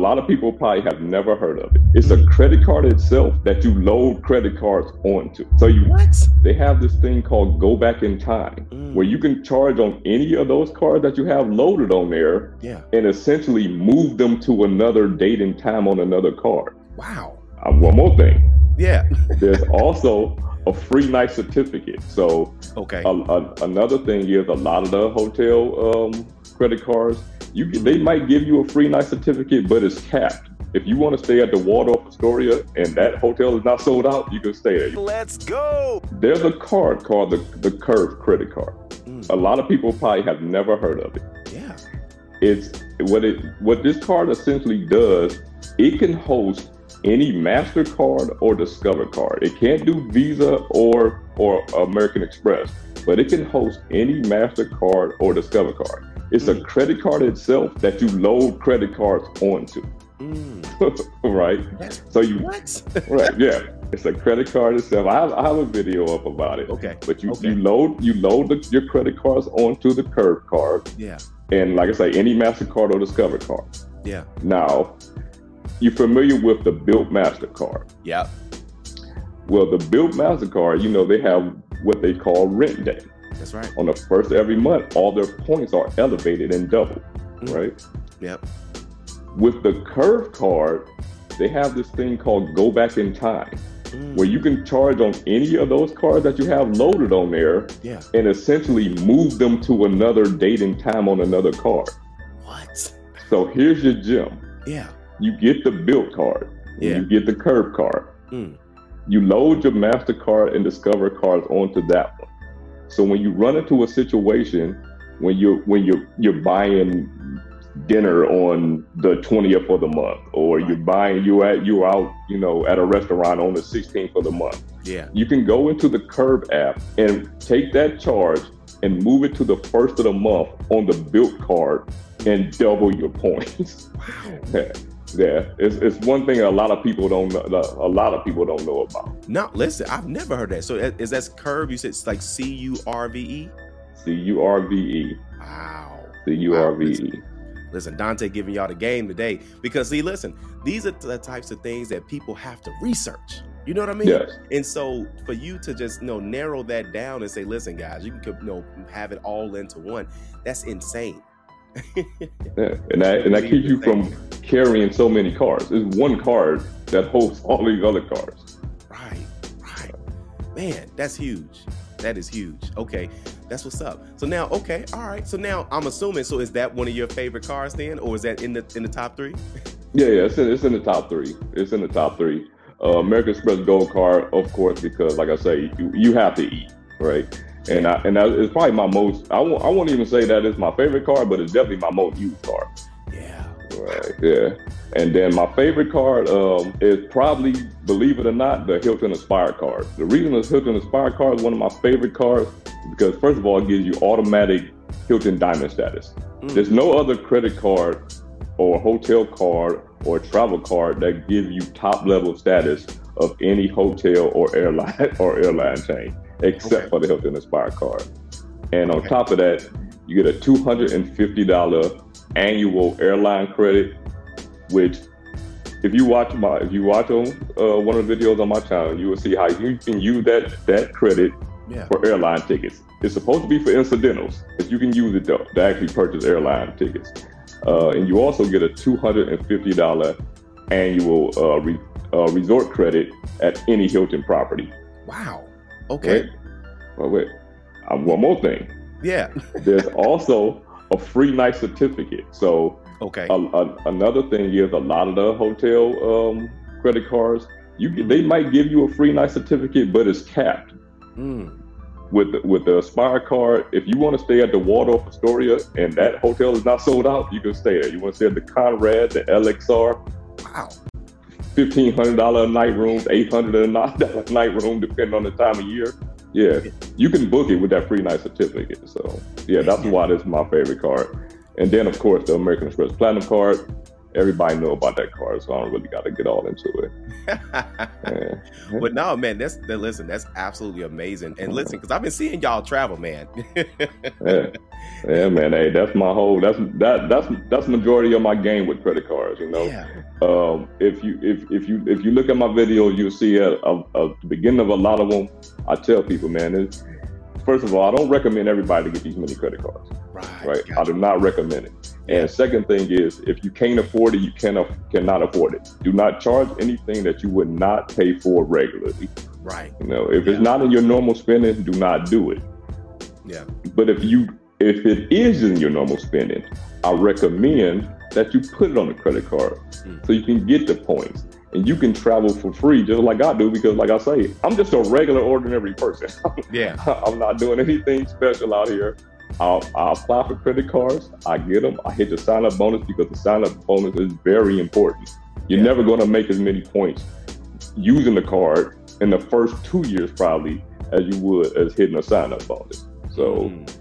lot of people probably have never heard of it. It's a credit card itself that you load credit cards onto. So you What? they have this thing called go back in time Mm. where you can charge on any of those cards that you have loaded on there Yeah. and essentially move them to another date and time on another card. Wow. Uh, one more thing. Yeah. There's also a free night certificate. So Okay. a, a, another thing is a lot of the hotel um, credit cards, you can- they might give you a free night certificate, but it's capped. If you want to stay at the Waldorf Astoria and that hotel is not sold out, you can stay there. Let's go. There's a card called the, the Curve credit card. Mm. A lot of people probably have never heard of it. Yeah. It's what it what this card essentially does. It can host any Mastercard or Discover card. It can't do Visa or or American Express, but it can host any Mastercard or Discover card. It's a Mm. credit card itself that you load credit cards onto, Mm. right? So you what? right, yeah. It's a credit card itself. I have, I have a video up about it. okay. But you, Okay. you load you load the, your credit cards onto the Curve card, Yeah. and like I say, any Mastercard or Discover card. Yeah. Now, you're familiar with the Bilt Mastercard. Yeah. Well, the Bilt Mastercard, you know, they have what they call Rent Day. That's right. On the first of every month, all their points are elevated and doubled, Mm. right? Yep. With the Curve card, they have this thing called Go Back in Time, Mm. where you can charge on any of those cards that you have loaded on there Yeah. and essentially move them to another date and time on another card. What? So here's your gem. Yeah. You get the Bilt card, Yeah. you get the Curve card. Mm. you load your MasterCard and Discover cards onto that one. So when you run into a situation when you're when you're you're buying dinner on the 20th of the month, or you're buying you at you out, you know, at a restaurant on the 16th of the month, Yeah. you can go into the Curve app and take that charge and move it to the first of the month on the Bilt card and double your points. Wow. yeah. It's, it's one thing a lot of people don't know, a lot of people don't know about. Now listen, I've never heard that. So is that curve? You said it's like C U R V E. C U R V E. Wow. C U R V E. Listen, Dante giving y'all the game today because see, listen, these are the types of things that people have to research. You know what I mean? Yes. And so for you to just you know narrow that down and say, listen, guys, you can you know have it all into one. That's insane. Yeah. And that and that keeps you from carrying so many cards. It's one card that holds all these other cards. Right, right. Man, that's huge. That is huge. Okay, that's what's up. So now, okay, all right. So now I'm assuming. So is that one of your favorite cars then, or is that in the in the top three? Yeah, yeah, it's in, it's in the top three. It's in the top three. Uh, American Express Gold Card, of course, because like I say, you, you have to eat, right? And I, and that is probably my most. I won't, I won't even say that it's my favorite card, but it's definitely my most used card. Yeah. Right. Yeah. And then my favorite card um, is probably, believe it or not, the Hilton Aspire card. The reason the Hilton Aspire card is one of my favorite cards because first of all, it gives you automatic Hilton Diamond status. Mm. There's no other credit card or hotel card or travel card that give you top level status of any hotel or airline or airline chain, except Okay. for the Hilton Aspire card. And on Okay. top of that, you get a two hundred and fifty dollar annual airline credit, which if you watch my if you watch on uh, one of the videos on my channel, you will see how you can use that that credit Yeah. for airline tickets. It's supposed to be for incidentals, but you can use it to, to actually purchase airline tickets. Uh, and you also get a $250 annual uh, re, uh, resort credit at any Hilton property. Wow. Okay. Well, wait, uh, one more thing. Yeah. There's also a free night certificate. So Okay. a, a, another thing is a lot of the hotel um, credit cards, you they might give you a free night certificate, but it's capped. Mm. with the, with the Aspire card, if you want to stay at the Waldorf Astoria and that hotel is not sold out, you can stay there. You want to stay at the Conrad, the LXR, Wow. Fifteen hundred dollar a night rooms, eight hundred a night room, depending on the time of year. Yeah, you can book it with that free night certificate. So yeah, that's why this is my favorite card. And then of course the American Express Platinum card. Everybody know about that card, so I don't really got to get all into it. yeah. But no, man, that's that. Listen, that's absolutely amazing. And listen, because I've been seeing y'all travel, man. yeah. yeah, man. Hey, that's my whole. That's that. That's that's majority of my game with credit cards. You know, yeah. um, if you if if you if you look at my video, you'll see at, at, at the beginning of a lot of them. I tell people, man, it's, first of all, I don't recommend everybody to get these many credit cards. Right. Right. Gotcha. I do not recommend it. And second thing is, if you can't afford it, you cannot cannot afford it. Do not charge anything that you would not pay for regularly. Right. You know, if yeah. it's not in your normal spending, do not do it. Yeah. But if you if it is in your normal spending, I recommend that you put it on a credit card mm. so you can get the points and you can travel for free just like I do because like I say, I'm just a regular ordinary person. yeah. I'm not doing anything special out here. I'll, I'll, apply for credit cards. I get them. I hit the sign up bonus because the sign up bonus is very important. You're yeah. never going to make as many points using the card in the first two years probably as you would as hitting a sign up bonus. So, mm.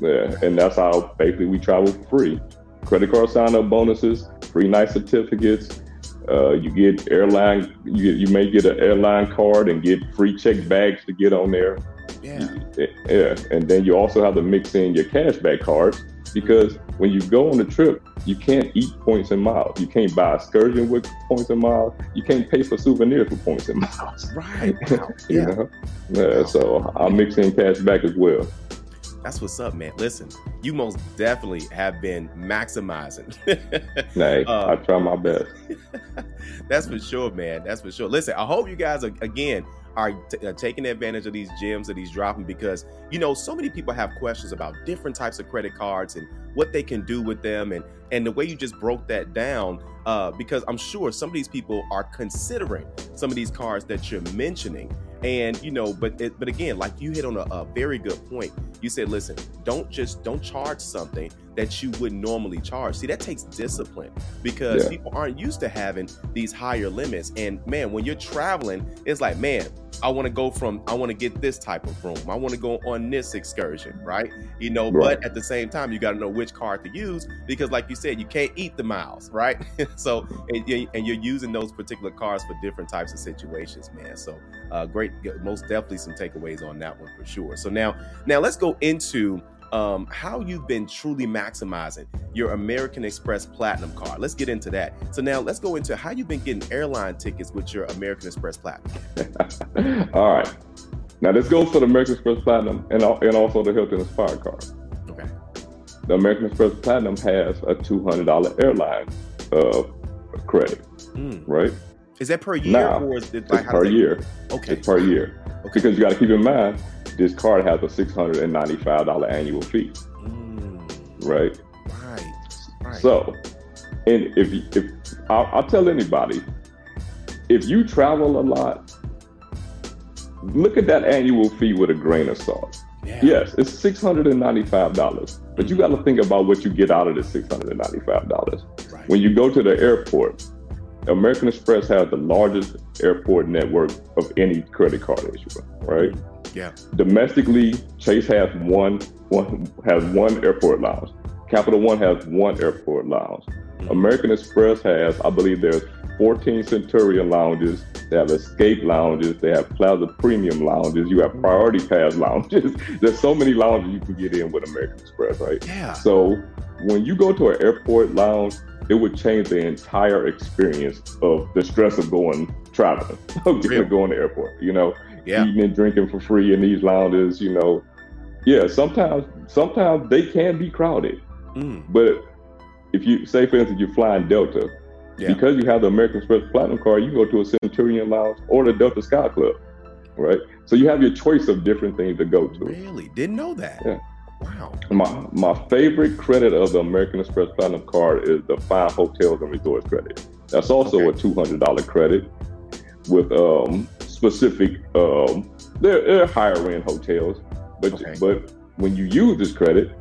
yeah, and that's how basically we travel for free. Credit card sign up bonuses, free night certificates. Uh, you get airline. You get, you may get an airline card and get free check bags to get on there. Yeah. Yeah. And then you also have to mix in your cashback cards because when you go on a trip, you can't eat points and miles. You can't buy excursion with points and miles. You can't pay for souvenirs for points and miles. Right. Wow. yeah. Know? yeah. Wow. So I'll mix in cash back as well. That's what's up, man. Listen, you most definitely have been maximizing. hey, um, I try my best. that's for sure, man. That's for sure. Listen, I hope you guys are again are t- uh, taking advantage of these gems that he's dropping because you know so many people have questions about different types of credit cards and what they can do with them and and the way you just broke that down uh, because i'm sure some of these people are considering some of these cards that you're mentioning. And you know but it, but again like you hit on a, a, very good point. You said listen don't just don't charge something that you would normally charge see that takes discipline because yeah. people aren't used to having these higher limits and man when you're traveling it's like man I want to go from I want to get this type of room. I want to go on this excursion, right? You know, right. but at the same time, you got to know which card to use because, like you said, you can't eat the miles, right? so and, and, you're using those particular cards for different types of situations, man. So uh, great, most definitely some takeaways on that one for sure. So now, now let's go into um, how you've been truly maximizing your American Express Platinum card. Let's get into that. So now let's go into how you've been getting airline tickets with your American Express Platinum. All right. Now this goes for the American Express Platinum and, and also the Hilton Inspired card. Okay. The American Express Platinum has a $200 airline uh, credit, mm. right? Is that per year now, or is it like per year? Okay. It's per year. Okay. Because you got to keep in mind this card has a $695 annual fee. Mm. Right? Right. Right. So, and if, if I'll, I'll tell anybody, if you travel a lot, look at that annual fee with a grain of salt. Yeah. Yes, it's six hundred and ninety-five dollars, but you got to think about what you get out of the six hundred and ninety-five dollars. Right. When you go to the airport, American Express has the largest airport network of any credit card issuer, right? Yeah. Domestically, Chase has one, one has one airport lounge. Capital One has one airport lounge. Mm-hmm. American Express has, I believe, there's 14 Centurion lounges. They have escape lounges. They have Plaza Premium lounges. You have Priority Pass lounges. There's so many lounges you can get in with American Express, right? Yeah. So when you go to an airport lounge, it would change the entire experience of the stress of going traveling, going to the airport. You know, yeah. eating and drinking for free in these lounges, you know. Yeah, sometimes sometimes they can be crowded. Mm. But if you say for instance you're flying Delta, yeah. because you have the American Express Platinum card, you go to a Centurion Lounge or the Delta Sky Club. Right? So you have your choice of different things to go to. Really? Didn't know that. Yeah. Wow. My my favorite credit of the American Express Platinum card is the Fine Hotels and Resorts credit. That's also okay. a two hundred dollar credit with um specific. Um, they're, they're higher end hotels, but okay. but when you use this credit,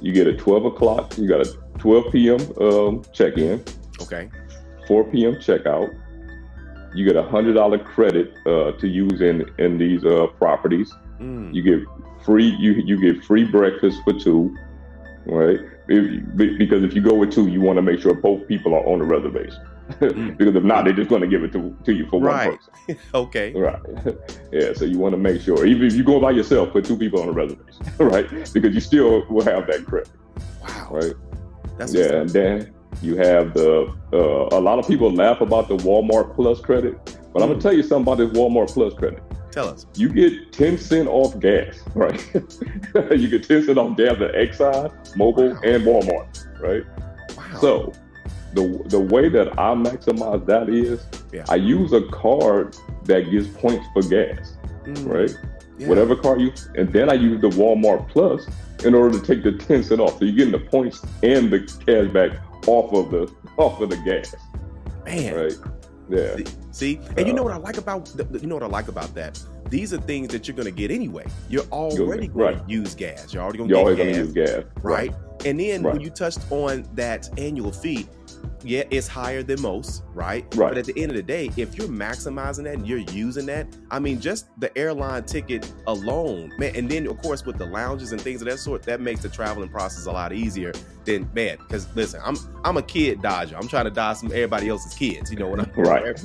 you get a 12 o'clock. You got a 12 p.m. Um, check in. Okay. 4 p.m. checkout. You get a hundred dollar credit uh, to use in in these uh, properties. Mm. You get free you you get free breakfast for two. right? If, because if you go with two, you want to make sure both people are on the reservation. Mm. because if not, they're just going to give it to, to you for right. one person. okay. Right. yeah. So you want to make sure, even if you go by yourself, put two people on the reservation, right? Because you still will have that credit. Wow. Right. That's yeah. And then you have the uh, a lot of people laugh about the Walmart Plus credit, but mm. I'm gonna tell you something about this Walmart Plus credit. Tell us. You get 10 cent off gas, right? you get 10 cent off gas at Exxon, Mobil, wow. and Walmart, right? Wow. So the the way that I maximize that is yeah. I use a card that gives points for gas, mm. right? Yeah. Whatever card you, and then I use the Walmart Plus in order to take the 10 cent off. So you're getting the points and the cash back off of the off of the gas. Man, right? Yeah. See, and you know what I like about you know what I like about that. These are things that you're going to get anyway. You're already going right. to use gas. You're already going to gas, use gas, right? right? And then right. when you touched on that annual fee, yeah, it's higher than most, right? Right. But at the end of the day, if you're maximizing that and you're using that, I mean, just the airline ticket alone, man, and then of course with the lounges and things of that sort, that makes the traveling process a lot easier than man. Because listen, I'm I'm a kid dodger. I'm trying to dodge some everybody else's kids. You know what I'm right.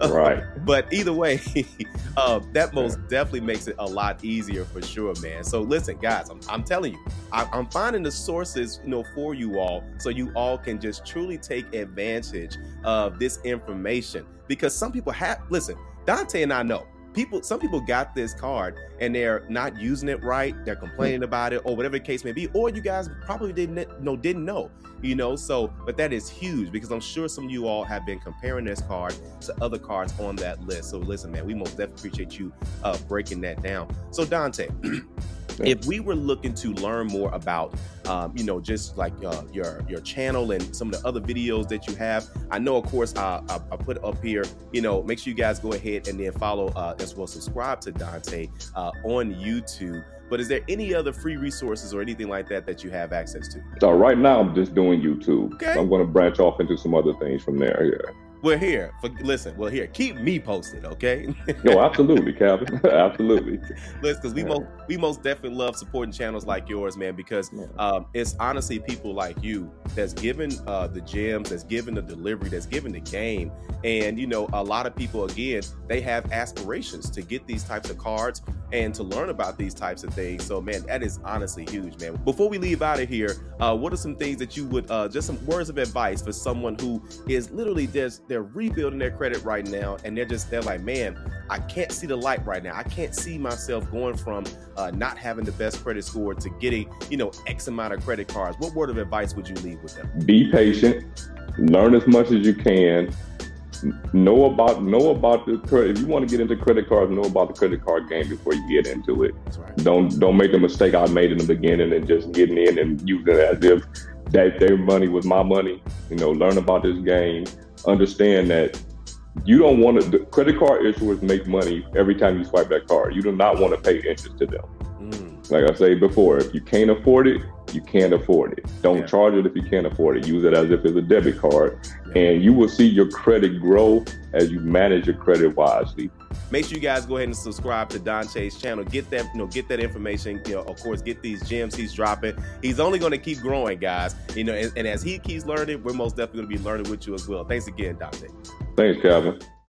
right. But either way, uh, that most yeah. definitely makes it a lot easier for sure, man. So listen, guys, I'm, I'm telling you, I, I'm finding the sources, you know, for you all, so you all can just truly take advantage of this information because some people have listen dante and i know people some people got this card and they're not using it right they're complaining about it or whatever the case may be or you guys probably didn't know didn't know you know? So but that is huge because i'm sure some of you all have been comparing this card to other cards on that list. So listen man we most definitely appreciate you uh breaking that down. So dante if we were looking to learn more about um, you know just like uh, your your channel and some of the other videos that you have i know of course I, I, I put up here you know make sure you guys go ahead and then follow uh, as well subscribe to dante uh, on youtube. But is there any other free resources or anything like that that you have access to? So right now i'm just doing youtube. Okay. i'm going to branch off into some other things from there yeah we're here. For, listen, we're here. Keep me posted, okay? no, absolutely, Calvin. absolutely. Listen, because we yeah. most we most definitely love supporting channels like yours, man. Because um, it's honestly people like you that's given uh, the gems, that's given the delivery, that's given the game, and you know, a lot of people again they have aspirations to get these types of cards and to learn about these types of things. So, man, that is honestly huge, man. Before we leave out of here, uh, what are some things that you would uh, just some words of advice for someone who is literally just they're rebuilding their credit right now and they're just they're like man i can't see the light right now. I can't see myself going from uh, not having the best credit score to getting you know x amount of credit cards. What word of advice would you leave with them? Be patient. Learn as much as you can know about know about the credit. If you want to get into credit cards, know about the credit card game before you get into it. Right. Don't don't make the mistake I made in the beginning and just getting in and using it as if that their money was my money. You know, learn about this game understand that you don't want to. The credit card issuers make money every time you swipe that card. You do not want to pay interest to them. Mm. Like I say before, if you can't afford it, you can't afford it. Don't yeah. charge it if you can't afford it. Use it as if it's a debit card, yeah. and you will see your credit grow as you manage your credit wisely. Make sure you guys go ahead and subscribe to Dante's channel. Get that, you know, get that information. You know, of course, get these gems he's dropping. He's only going to keep growing, guys. You know, and, and as he keeps learning, we're most definitely going to be learning with you as well. Thanks again, Dante. Thanks, Calvin.